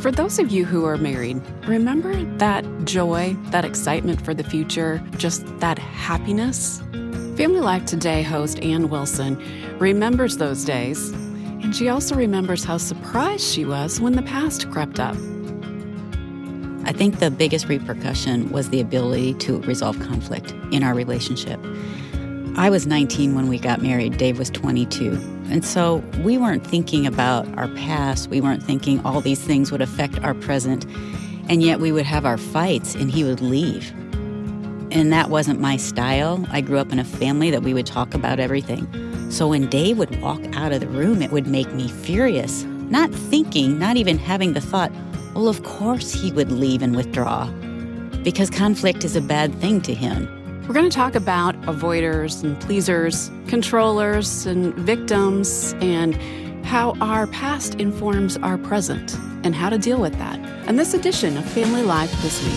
For those of you who are married, remember that joy, that excitement for the future, just that happiness? Family Life Today host Ann Wilson remembers those days, and she also remembers how surprised she was when the past crept up. I think the biggest repercussion was the ability to resolve conflict in our relationship. I was 19 when we got married, Dave was 22. And so we weren't thinking about our past, we weren't thinking all these things would affect our present, and yet we would have our fights and he would leave. And that wasn't my style. I grew up in a family that we would talk about everything. So when Dave would walk out of the room, it would make me furious, not thinking, not even having the thought, well, of course he would leave and withdraw, because conflict is a bad thing to him. We're going to talk about avoiders and pleasers, controllers and victims, and how our past informs our present and how to deal with that. And this edition of Family Life this week.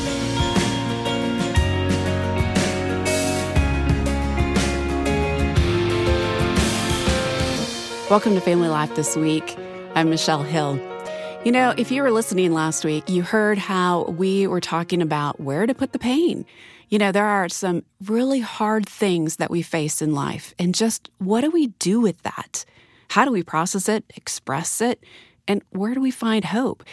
Welcome to Family Life this week. I'm Michelle Hill. You know, if you were listening last week, you heard how we were talking about where to put the pain. You know, there are some really hard things that we face in life, and just what do we do with that? How do we process it, express it, and where do we find hope?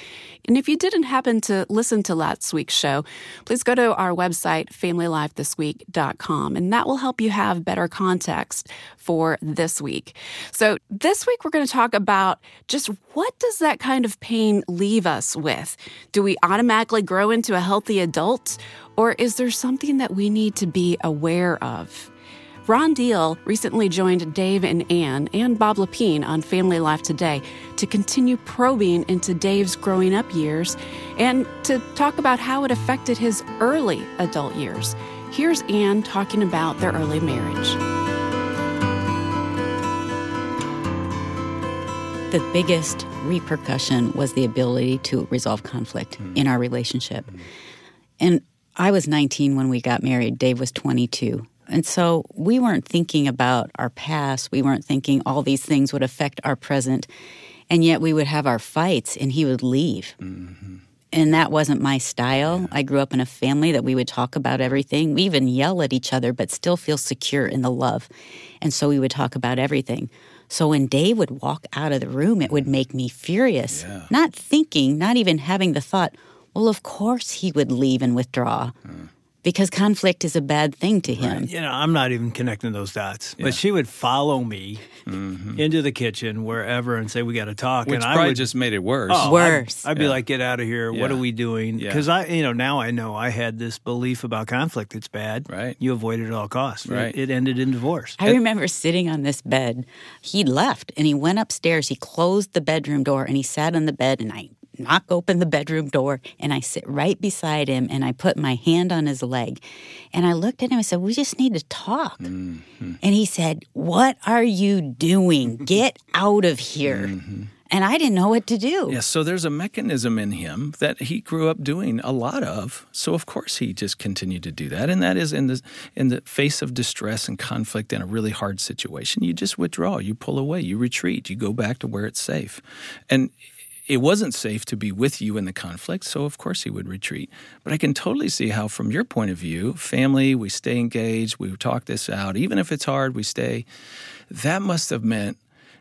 And if you didn't happen to listen to last week's show, please go to our website, familylifethisweek.com, and that will help you have better context for this week. So, this week we're going to talk about just what does that kind of pain leave us with? Do we automatically grow into a healthy adult, or is there something that we need to be aware of? Ron Deal recently joined Dave and Ann and Bob Lepine on Family Life Today to continue probing into Dave's growing up years and to talk about how it affected his early adult years. Here's Ann talking about their early marriage. The biggest repercussion was the ability to resolve conflict mm. in our relationship. Mm. And I was 19 when we got married. Dave was 22. And so we weren't thinking about our past. We weren't thinking all these things would affect our present. And yet we would have our fights and he would leave. Mm-hmm. And that wasn't my style. Yeah. I grew up in a family that we would talk about everything. We even yell at each other, but still feel secure in the love. And so we would talk about everything. So when Dave would walk out of the room, it would make me furious. Yeah. Not thinking, not even having the thought, well, of course he would leave and withdraw. Mm because conflict is a bad thing to him. Right. You know, I'm not even connecting those dots. Yeah. But she would follow me mm-hmm. into the kitchen wherever and say, "We got to talk." Which and probably I would, just made it worse. Oh, worse. I'd, I'd be yeah. like, "Get out of here! Yeah. What are we doing?" Because I, you know, now I know I had this belief about conflict. It's bad. Right. You avoid it at all costs. Right. It, it ended in divorce. I remember sitting on this bed. He left and he went upstairs. He closed the bedroom door and he sat on the bed and I knock open the bedroom door and I sit right beside him and I put my hand on his leg. And I looked at him and said, We just need to talk. Mm-hmm. And he said, What are you doing? Get out of here. Mm-hmm. And I didn't know what to do. Yes, yeah, so there's a mechanism in him that he grew up doing a lot of. So of course he just continued to do that. And that is in the in the face of distress and conflict in a really hard situation, you just withdraw, you pull away, you retreat, you go back to where it's safe. And it wasn't safe to be with you in the conflict, so of course he would retreat. But I can totally see how, from your point of view, family, we stay engaged, we talk this out, even if it's hard, we stay. That must have meant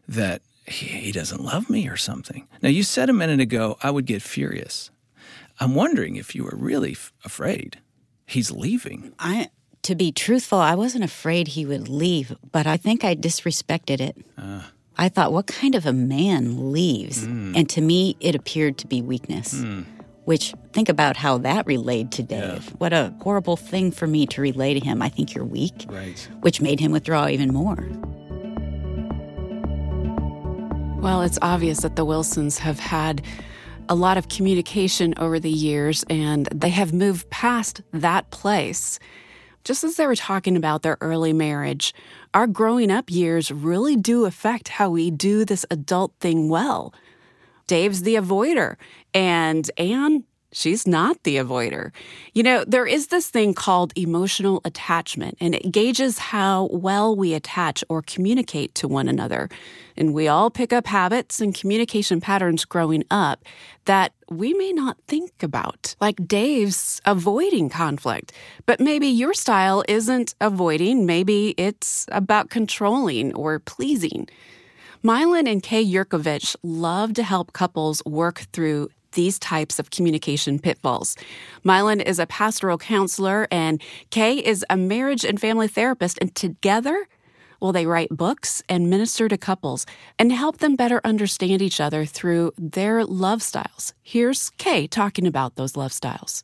that he, he doesn't love me or something. Now, you said a minute ago, I would get furious. I'm wondering if you were really f- afraid he's leaving. I, to be truthful, I wasn't afraid he would leave, but I think I disrespected it. Uh. I thought, what kind of a man leaves? Mm. And to me, it appeared to be weakness. Mm. Which, think about how that relayed to Dave. Yeah. What a horrible thing for me to relay to him. I think you're weak. Right. Which made him withdraw even more. Well, it's obvious that the Wilsons have had a lot of communication over the years and they have moved past that place. Just as they were talking about their early marriage, our growing up years really do affect how we do this adult thing well. Dave's the avoider, and Ann, she's not the avoider. You know, there is this thing called emotional attachment, and it gauges how well we attach or communicate to one another. And we all pick up habits and communication patterns growing up that we may not think about, like Dave's avoiding conflict. But maybe your style isn't avoiding, maybe it's about controlling or pleasing. Milan and Kay Yerkovich love to help couples work through these types of communication pitfalls. Milan is a pastoral counselor and Kay is a marriage and family therapist, and together, well, they write books and minister to couples and help them better understand each other through their love styles. Here's Kay talking about those love styles.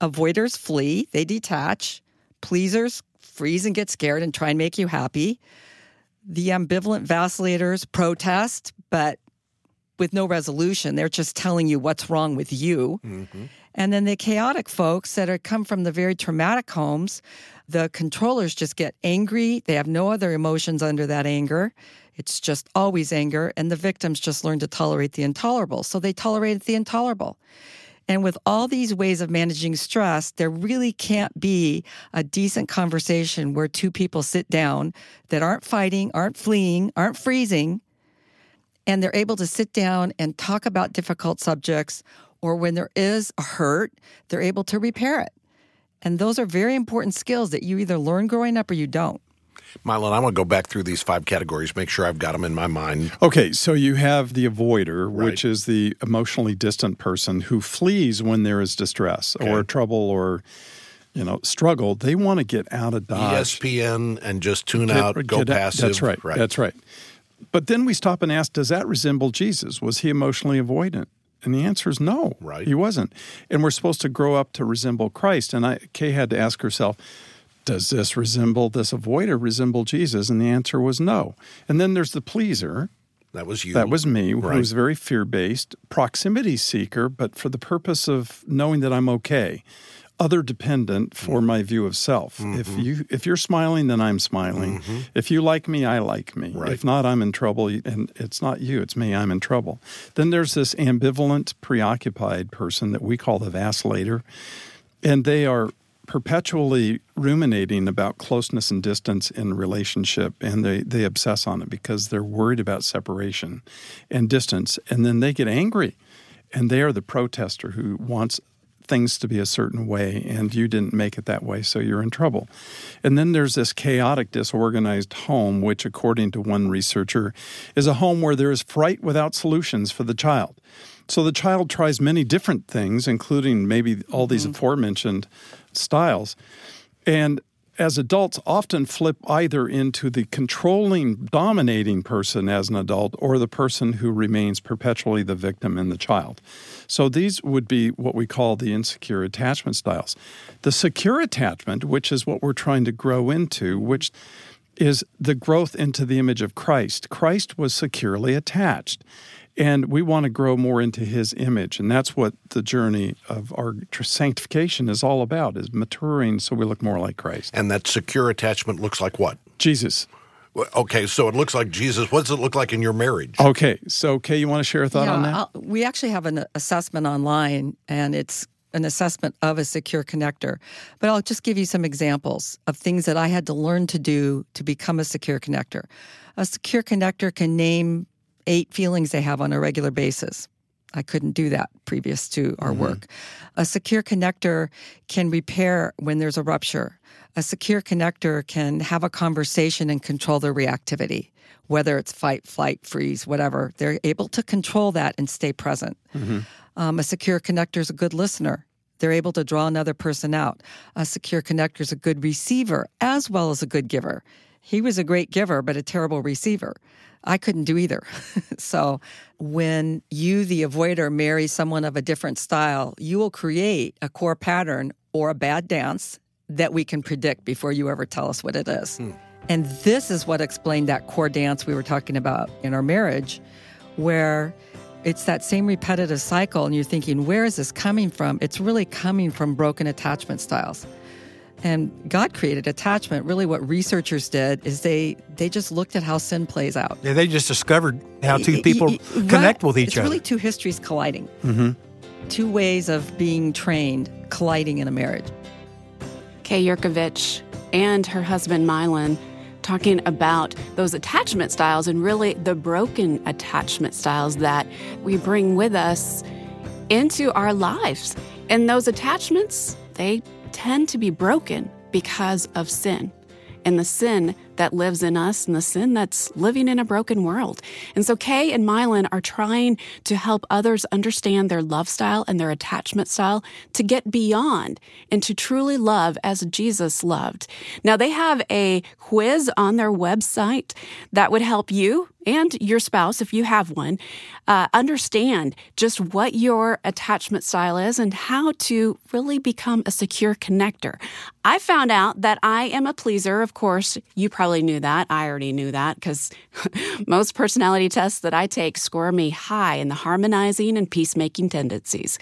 Avoiders flee, they detach. Pleasers freeze and get scared and try and make you happy. The ambivalent vacillators protest, but with no resolution. They're just telling you what's wrong with you. Mm-hmm. And then the chaotic folks that are come from the very traumatic homes, the controllers just get angry. They have no other emotions under that anger. It's just always anger. And the victims just learn to tolerate the intolerable. So they tolerate the intolerable. And with all these ways of managing stress, there really can't be a decent conversation where two people sit down that aren't fighting, aren't fleeing, aren't freezing, and they're able to sit down and talk about difficult subjects, or when there is a hurt, they're able to repair it. And those are very important skills that you either learn growing up or you don't. Milan, I'm going to go back through these five categories, make sure I've got them in my mind. Okay, so you have the avoider, right. which is the emotionally distant person who flees when there is distress okay. or trouble or you know struggle. They want to get out of dodge. ESPN and just tune get, out, go passive. That's right. right. That's right. But then we stop and ask, does that resemble Jesus? Was he emotionally avoidant? And the answer is no. Right. He wasn't. And we're supposed to grow up to resemble Christ. And I, Kay had to ask herself, does this resemble this avoider resemble Jesus? And the answer was no. And then there's the pleaser. That was you. That was me, right. who was very fear based, proximity seeker, but for the purpose of knowing that I'm okay other dependent for my view of self. Mm-hmm. If you if you're smiling, then I'm smiling. Mm-hmm. If you like me, I like me. Right. If not, I'm in trouble, and it's not you, it's me. I'm in trouble. Then there's this ambivalent, preoccupied person that we call the vacillator, and they are perpetually ruminating about closeness and distance in relationship and they, they obsess on it because they're worried about separation and distance and then they get angry and they are the protester who wants things to be a certain way and you didn't make it that way, so you're in trouble. And then there's this chaotic, disorganized home, which, according to one researcher, is a home where there is fright without solutions for the child. So the child tries many different things, including maybe all these mm-hmm. aforementioned styles. And as adults often flip either into the controlling, dominating person as an adult or the person who remains perpetually the victim in the child. So these would be what we call the insecure attachment styles. The secure attachment, which is what we're trying to grow into, which is the growth into the image of Christ. Christ was securely attached. And we want to grow more into his image. And that's what the journey of our sanctification is all about, is maturing so we look more like Christ. And that secure attachment looks like what? Jesus. Okay, so it looks like Jesus. What does it look like in your marriage? Okay, so Kay, you want to share a thought yeah, on that? I'll, we actually have an assessment online, and it's an assessment of a secure connector. But I'll just give you some examples of things that I had to learn to do to become a secure connector. A secure connector can name eight feelings they have on a regular basis. I couldn't do that previous to our mm-hmm. work. A secure connector can repair when there's a rupture. A secure connector can have a conversation and control their reactivity, whether it's fight, flight, freeze, whatever. They're able to control that and stay present. Mm-hmm. Um, a secure connector is a good listener. They're able to draw another person out. A secure connector is a good receiver as well as a good giver. He was a great giver, but a terrible receiver. I couldn't do either. so when you, the avoider, marry someone of a different style, you will create a core pattern or a bad dance that we can predict before you ever tell us what it is. Hmm. And this is what explained that core dance we were talking about in our marriage, where it's that same repetitive cycle, and you're thinking, where is this coming from? It's really coming from broken attachment styles. And God created attachment. Really, what researchers did is they they just looked at how sin plays out. Yeah, they just discovered how two people Y- y- connect right. with each it's other. It's really two histories colliding. Mm-hmm. Two ways of being trained colliding in a marriage. Kay Yerkovich and her husband Milan talking about those attachment styles and really the broken attachment styles that we bring with us into our lives. And those attachments, they tend to be broken because of sin. And the sin that lives in us and the sin that's living in a broken world. And so Kay and Milan are trying to help others understand their love style and their attachment style to get beyond and to truly love as Jesus loved. Now they have a quiz on their website that would help you and your spouse, if you have one, uh, understand just what your attachment style is and how to really become a secure connector. I found out that I am a pleaser. Of course, you probably knew that. I already knew that because most personality tests that I take score me high in the harmonizing and peacemaking tendencies.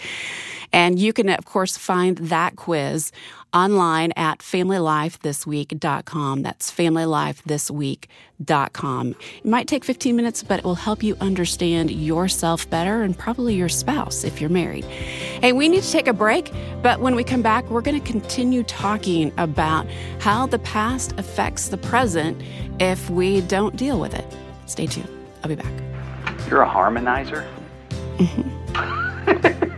And you can, of course, find that quiz online at familylifethisweek.com. That's familylifethisweek.com. It might take 15 minutes, but it will help you understand yourself better and probably your spouse if you're married. Hey, we need to take a break, but when we come back, we're going to continue talking about how the past affects the present if we don't deal with it. Stay tuned. I'll be back. You're a harmonizer?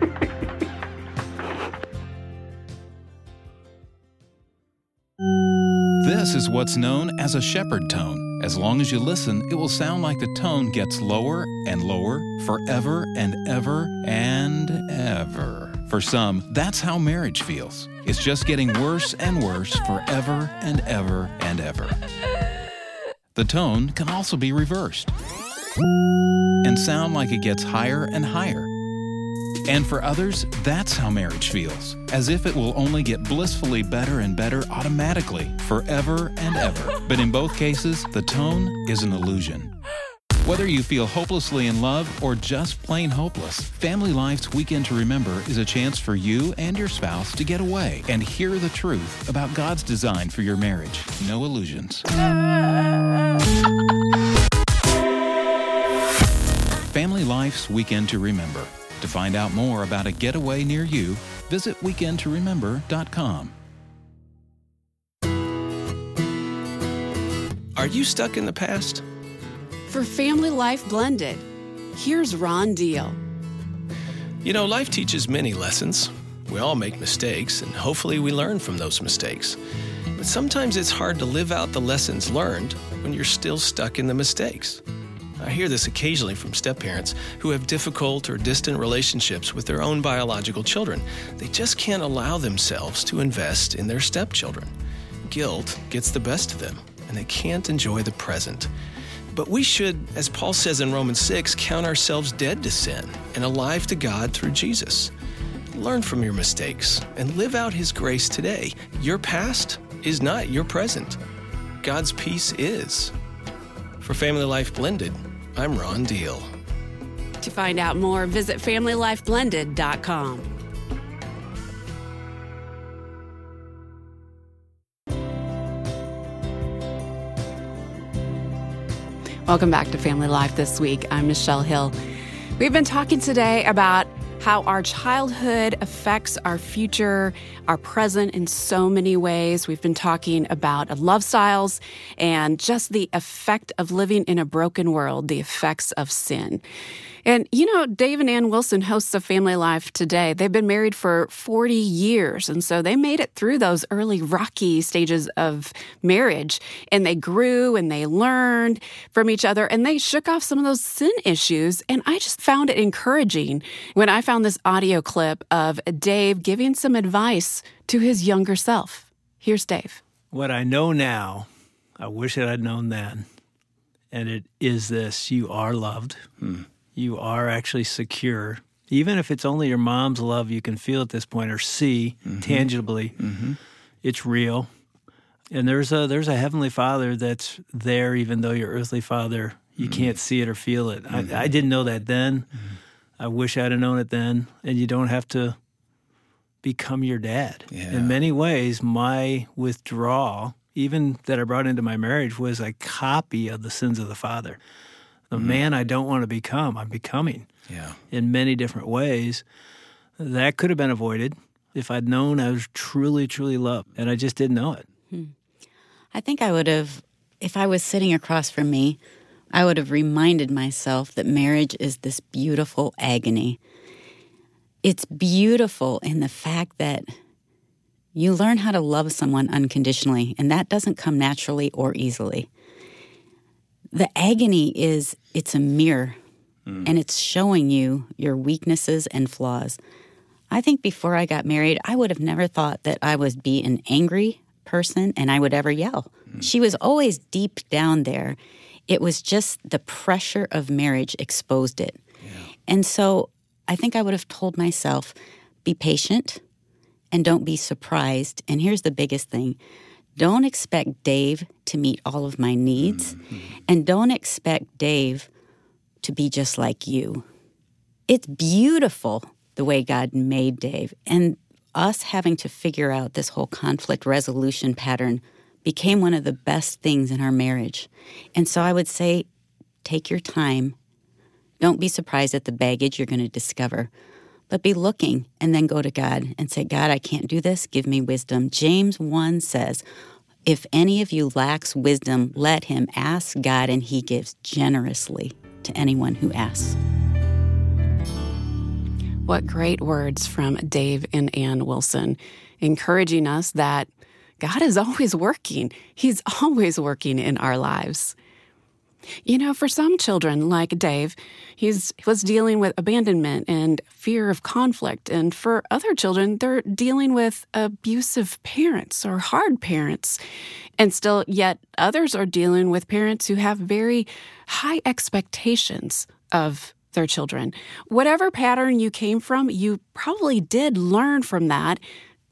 This is what's known as a shepherd tone. As long as you listen, it will sound like the tone gets lower and lower forever and ever and ever. For some, that's how marriage feels. It's just getting worse and worse forever and ever and ever. The tone can also be reversed and sound like it gets higher and higher. And for others, that's how marriage feels, as if it will only get blissfully better and better automatically, forever and ever. But in both cases, the tone is an illusion. Whether you feel hopelessly in love or just plain hopeless, Family Life's Weekend to Remember is a chance for you and your spouse to get away and hear the truth about God's design for your marriage. No illusions. Family Life's Weekend to Remember. To find out more about a getaway near you, visit weekendtoremember.com. Are you stuck in the past? For Family Life Blended, here's Ron Deal. You know, life teaches many lessons. We all make mistakes, and hopefully we learn from those mistakes. But sometimes it's hard to live out the lessons learned when you're still stuck in the mistakes. I hear this occasionally from step parents who have difficult or distant relationships with their own biological children. They just can't allow themselves to invest in their stepchildren. Guilt gets the best of them, and they can't enjoy the present. But we should, as Paul says in Romans 6, count ourselves dead to sin and alive to God through Jesus. Learn from your mistakes and live out His grace today. Your past is not your present, God's peace is. For Family Life Blended, I'm Ron Deal. To find out more, visit FamilyLifeBlended.com. Welcome back to Family Life This Week. I'm Michelle Hill. We've been talking today about how our childhood affects our future, our present in so many ways. We've been talking about love styles and just the effect of living in a broken world, the effects of sin. And you know, Dave and Ann Wilson, hosts of Family Life today, they've been married for 40 years. And so they made it through those early rocky stages of marriage and they grew and they learned from each other and they shook off some of those sin issues. And I just found it encouraging when I found this audio clip of Dave giving some advice to his younger self. Here's Dave. What I know now, I wish that I'd known then. And it is this you are loved. Hmm. You are actually secure. Even if it's only your mom's love you can feel at this point or see mm-hmm. tangibly, mm-hmm. it's real. And there's a there's a heavenly father that's there even though your earthly father you mm-hmm. can't see it or feel it. I, I didn't know that then. I wish I'd have known it then. And you don't have to become your dad. Yeah. In many ways, my withdrawal, even that I brought into my marriage, was a copy of the sins of the father. The mm-hmm. man I don't want to become, I'm becoming Yeah. in many different ways. That could have been avoided if I'd known I was truly, truly loved, and I just didn't know it. Hmm. I think I would have, if I was sitting across from me, I would have reminded myself that marriage is this beautiful agony. It's beautiful in the fact that you learn how to love someone unconditionally, and that doesn't come naturally or easily. The agony is it's a mirror mm. and it's showing you your weaknesses and flaws. I think before I got married, I would have never thought that I would be an angry person and I would ever yell. Mm. She was always deep down there. It was just the pressure of marriage exposed it. And so I think I would have told myself be patient and don't be surprised. And here's the biggest thing don't expect Dave to meet all of my needs, mm-hmm. and don't expect Dave to be just like you. It's beautiful the way God made Dave. And us having to figure out this whole conflict resolution pattern became one of the best things in our marriage. And so I would say take your time. Don't be surprised at the baggage you're going to discover, but be looking and then go to God and say, God, I can't do this. Give me wisdom. James 1 says, if any of you lacks wisdom, let him ask God, and he gives generously to anyone who asks. What great words from Dave and Ann Wilson, encouraging us that God is always working. He's always working in our lives. You know, for some children, like Dave, he's he was dealing with abandonment and fear of conflict. And for other children, they're dealing with abusive parents or hard parents. And still, yet others are dealing with parents who have very high expectations of their children. Whatever pattern you came from, you probably did learn from that.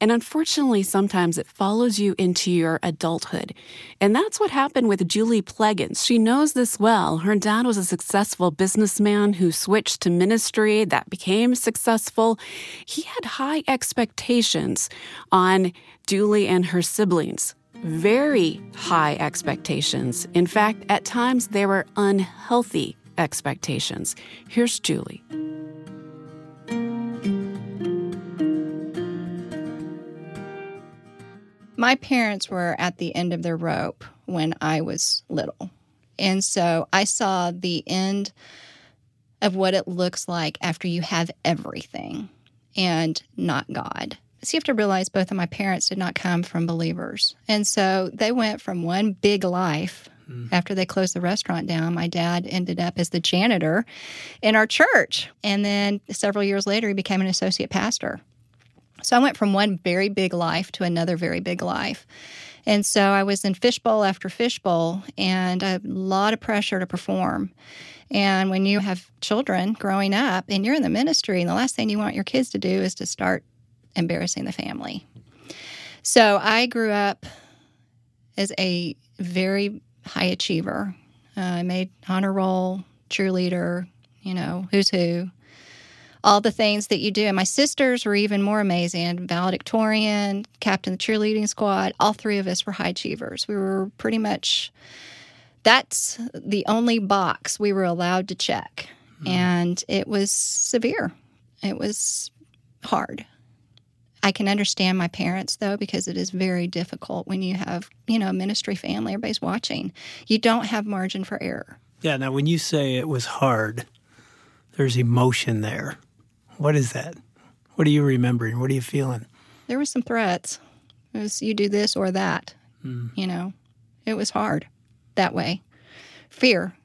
And unfortunately, sometimes it follows you into your adulthood. And that's what happened with Julie Plagens. She knows this well. Her dad was a successful businessman who switched to ministry that became successful. He had high expectations on Julie and her siblings. Very high expectations. In fact, at times they were unhealthy expectations. Here's Julie. My parents were at the end of their rope when I was little. And so I saw the end of what it looks like after you have everything and not God. So you have to realize both of my parents did not come from believers. And so they went from one big life hmm. after they closed the restaurant down. My dad ended up as the janitor in our church. And then several years later, he became an associate pastor. So I went from one very big life to another very big life. And so I was in fishbowl after fishbowl and a lot of pressure to perform. And when you have children growing up and you're in the ministry, and the last thing you want your kids to do is to start embarrassing the family. So I grew up as a very high achiever. Uh, I made honor roll, cheerleader, you know, who's who all the things that you do. And my sisters were even more amazing valedictorian, captain of the cheerleading squad. All three of us were high achievers. We were pretty much, that's the only box we were allowed to check. Hmm. And it was severe, it was hard. I can understand my parents though because it is very difficult when you have, you know, a ministry family, everybody's watching. You don't have margin for error. Yeah, now when you say it was hard, there's emotion there. What is that? What are you remembering? What are you feeling? There was some threats. It was you do this or that. Hmm. You know, it was hard that way. Fear.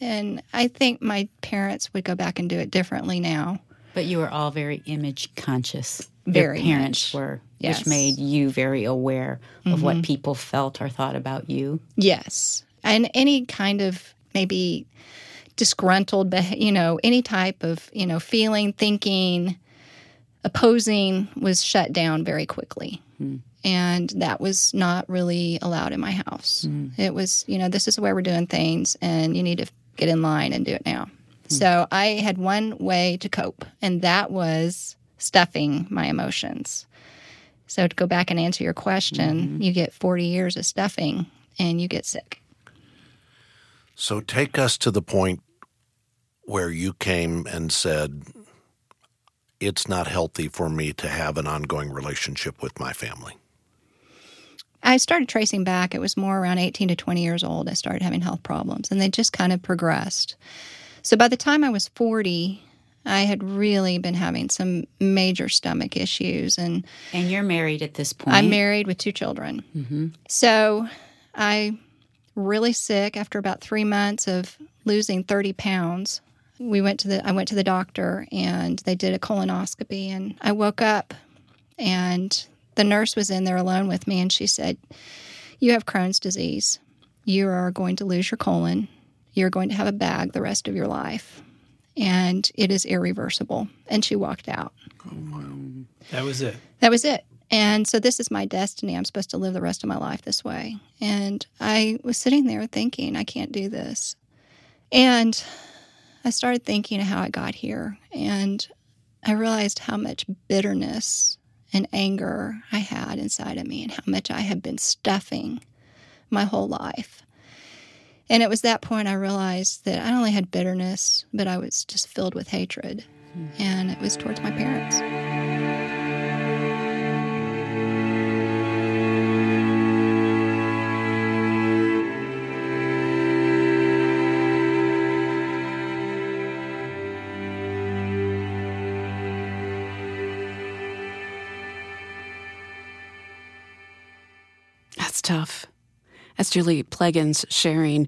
And I think my parents would go back and do it differently now. But you were all very image conscious. Very Your parents much. were, Yes. which made you very aware of what mm-hmm. people felt or thought about you. Yes. And any kind of maybe disgruntled, beh- you know, any type of, you know, feeling, thinking, opposing was shut down very quickly. Hmm. And that was not really allowed in my house. Hmm. It was, you know, this is the way we're doing things and you need to get in line and do it now. Hmm. So I had one way to cope, and that was stuffing my emotions. So to go back and answer your question, Mm-hmm. you get 40 years of stuffing and you get sick. So take us to the point where you came and said, it's not healthy for me to have an ongoing relationship with my family. I started tracing back. It was more around 18 to 20 years old. I started having health problems and they just kind of progressed. So by the time I was 40, I had really been having some major stomach issues. And, And you're married at this point. I'm married with two children. Mm-hmm. So I really sick after about three months of losing 30 pounds. We went to the I went to the doctor and they did a colonoscopy and I woke up and the nurse was in there alone with me and she said, You have Crohn's disease. You are going to lose your colon. You're going to have a bag the rest of your life. And it is irreversible. And she walked out. That was it. That was it. And so this is my destiny. I'm supposed to live the rest of my life this way. And I was sitting there thinking, I can't do this. And I started thinking of how I got here. And I realized how much bitterness and anger I had inside of me and how much I had been stuffing my whole life. And it was that point I realized that I not only had bitterness, but I was just filled with hatred. Hmm. And it was towards my parents. Julie Plagens sharing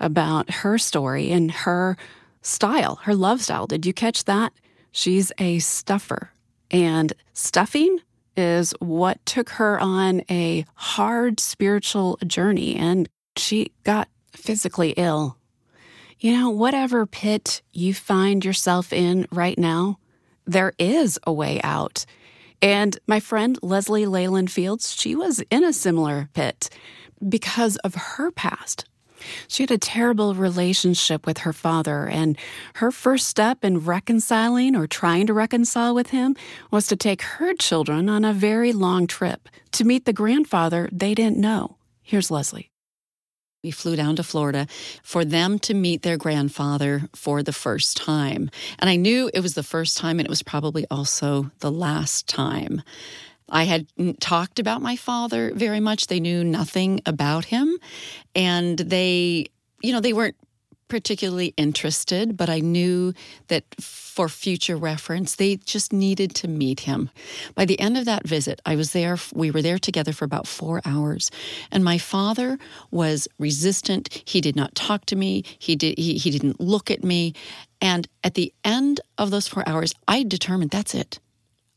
about her story and her style, her love style. Did you catch that? She's a stuffer. And stuffing is what took her on a hard spiritual journey, and she got physically ill. You know, whatever pit you find yourself in right now, there is a way out. And my friend Leslie Leyland Fields, she was in a similar pit because of her past. She had a terrible relationship with her father, and her first step in reconciling or trying to reconcile with him was to take her children on a very long trip to meet the grandfather they didn't know. Here's Leslie. We flew down to Florida for them to meet their grandfather for the first time. And I knew it was the first time, and it was probably also the last time. I had talked about my father very much. They knew nothing about him. And they, you know, they weren't particularly interested, but I knew that for future reference, they just needed to meet him. By the end of that visit, I was there, we were there together for about four hours, and my father was resistant. He did not talk to me, he, did, he, he didn't look at me. And at the end of those four hours, I determined that's it.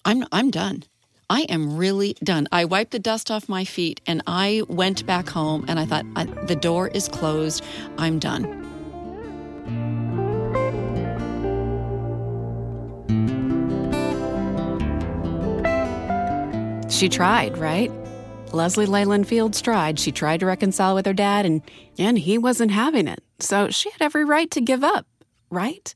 I'm, I'm done. I am really done. I wiped the dust off my feet and I went back home and I thought, the door is closed. I'm done. She tried, right? Leslie Leyland Fields tried. She tried to reconcile with her dad, and, and he wasn't having it. So she had every right to give up, right?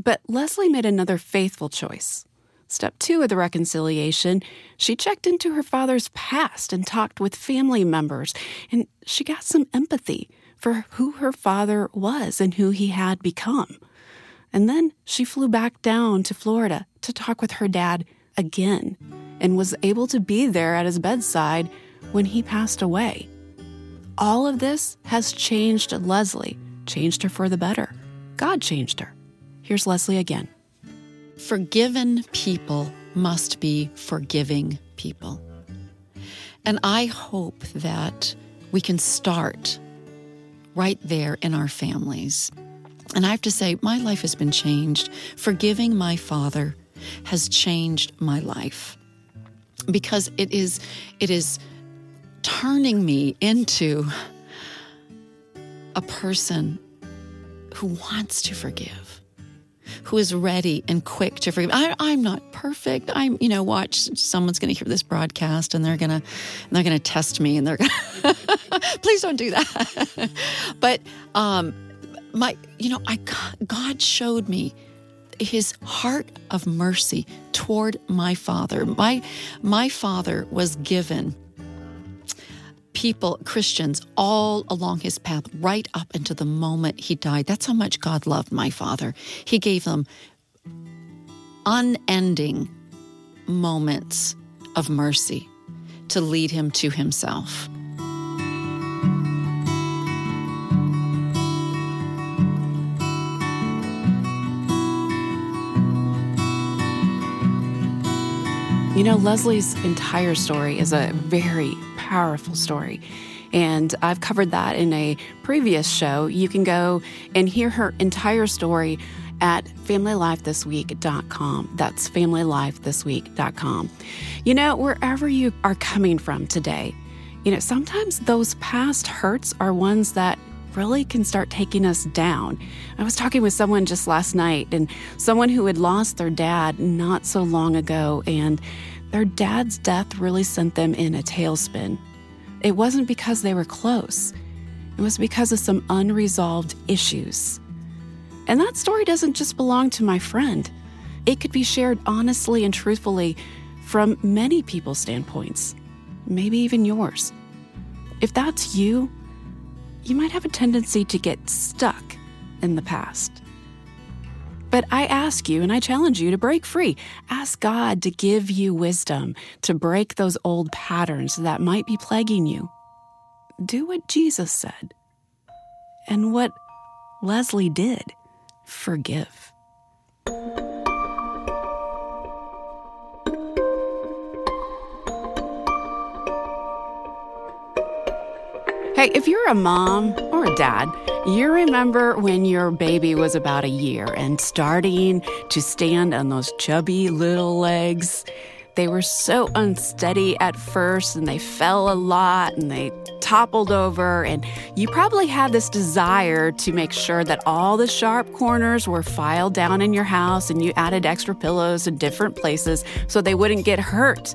But Leslie made another faithful choice. Step two of the reconciliation, she checked into her father's past and talked with family members, and she got some empathy for who her father was and who he had become. And then she flew back down to Florida to talk with her dad again and was able to be there at his bedside when he passed away. All of this has changed Leslie, changed her for the better. God changed her. Here's Leslie again. Forgiven people must be forgiving people. And I hope that we can start right there in our families. And I have to say, my life has been changed. Forgiving my father has changed my life because it is it is turning me into a person who wants to forgive who is ready and quick to forgive. I, i'm not perfect. I'm you know watch someone's going to hear this broadcast and they're going to they're going to test me and they're going to please don't do that. But um my you know i god showed me his heart of mercy toward my father. My my father was given people, Christians, all along his path, right up into the moment he died. That's how much God loved my father. He gave them unending moments of mercy to lead him to himself. You know, Leslie's entire story is a very powerful story. And I've covered that in a previous show. You can go and hear her entire story at familylifethisweek.com. That's familylifethisweek.com. You know, wherever you are coming from today, you know, sometimes those past hurts are ones that really can start taking us down. I was talking with someone just last night, and someone who had lost their dad not so long ago, and their dad's death really sent them in a tailspin. It wasn't because they were close, it was because of some unresolved issues. And that story doesn't just belong to my friend, it could be shared honestly and truthfully from many people's standpoints, maybe even yours. If that's you, you might have a tendency to get stuck in the past. But I ask you and I challenge you to break free. Ask God to give you wisdom to break those old patterns that might be plaguing you. Do what Jesus said and what Leslie did forgive. Hey, if you're a mom or a dad, you remember when your baby was about a year and starting to stand on those chubby little legs. They were so unsteady at first and they fell a lot and they toppled over. And you probably had this desire to make sure that all the sharp corners were filed down in your house and you added extra pillows in different places so they wouldn't get hurt.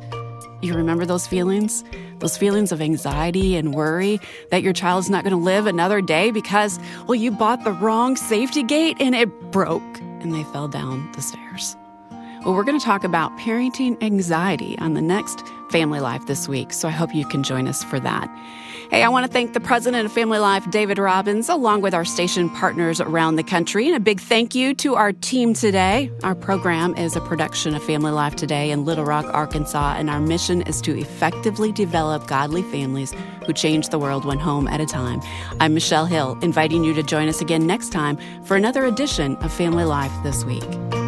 You remember those feelings? Those feelings of anxiety and worry that your child's not going to live another day because, well, you bought the wrong safety gate and it broke and they fell down the stairs. Well, we're going to talk about parenting anxiety on the next Family Life this week, so I hope you can join us for that. Hey, I want to thank the president of Family Life, David Robbins, along with our station partners around the country. And a big thank you to our team today. Our program is a production of Family Life Today in Little Rock, Arkansas, and our mission is to effectively develop godly families who change the world one home at a time. I'm Michelle Hill, inviting you to join us again next time for another edition of Family Life This Week.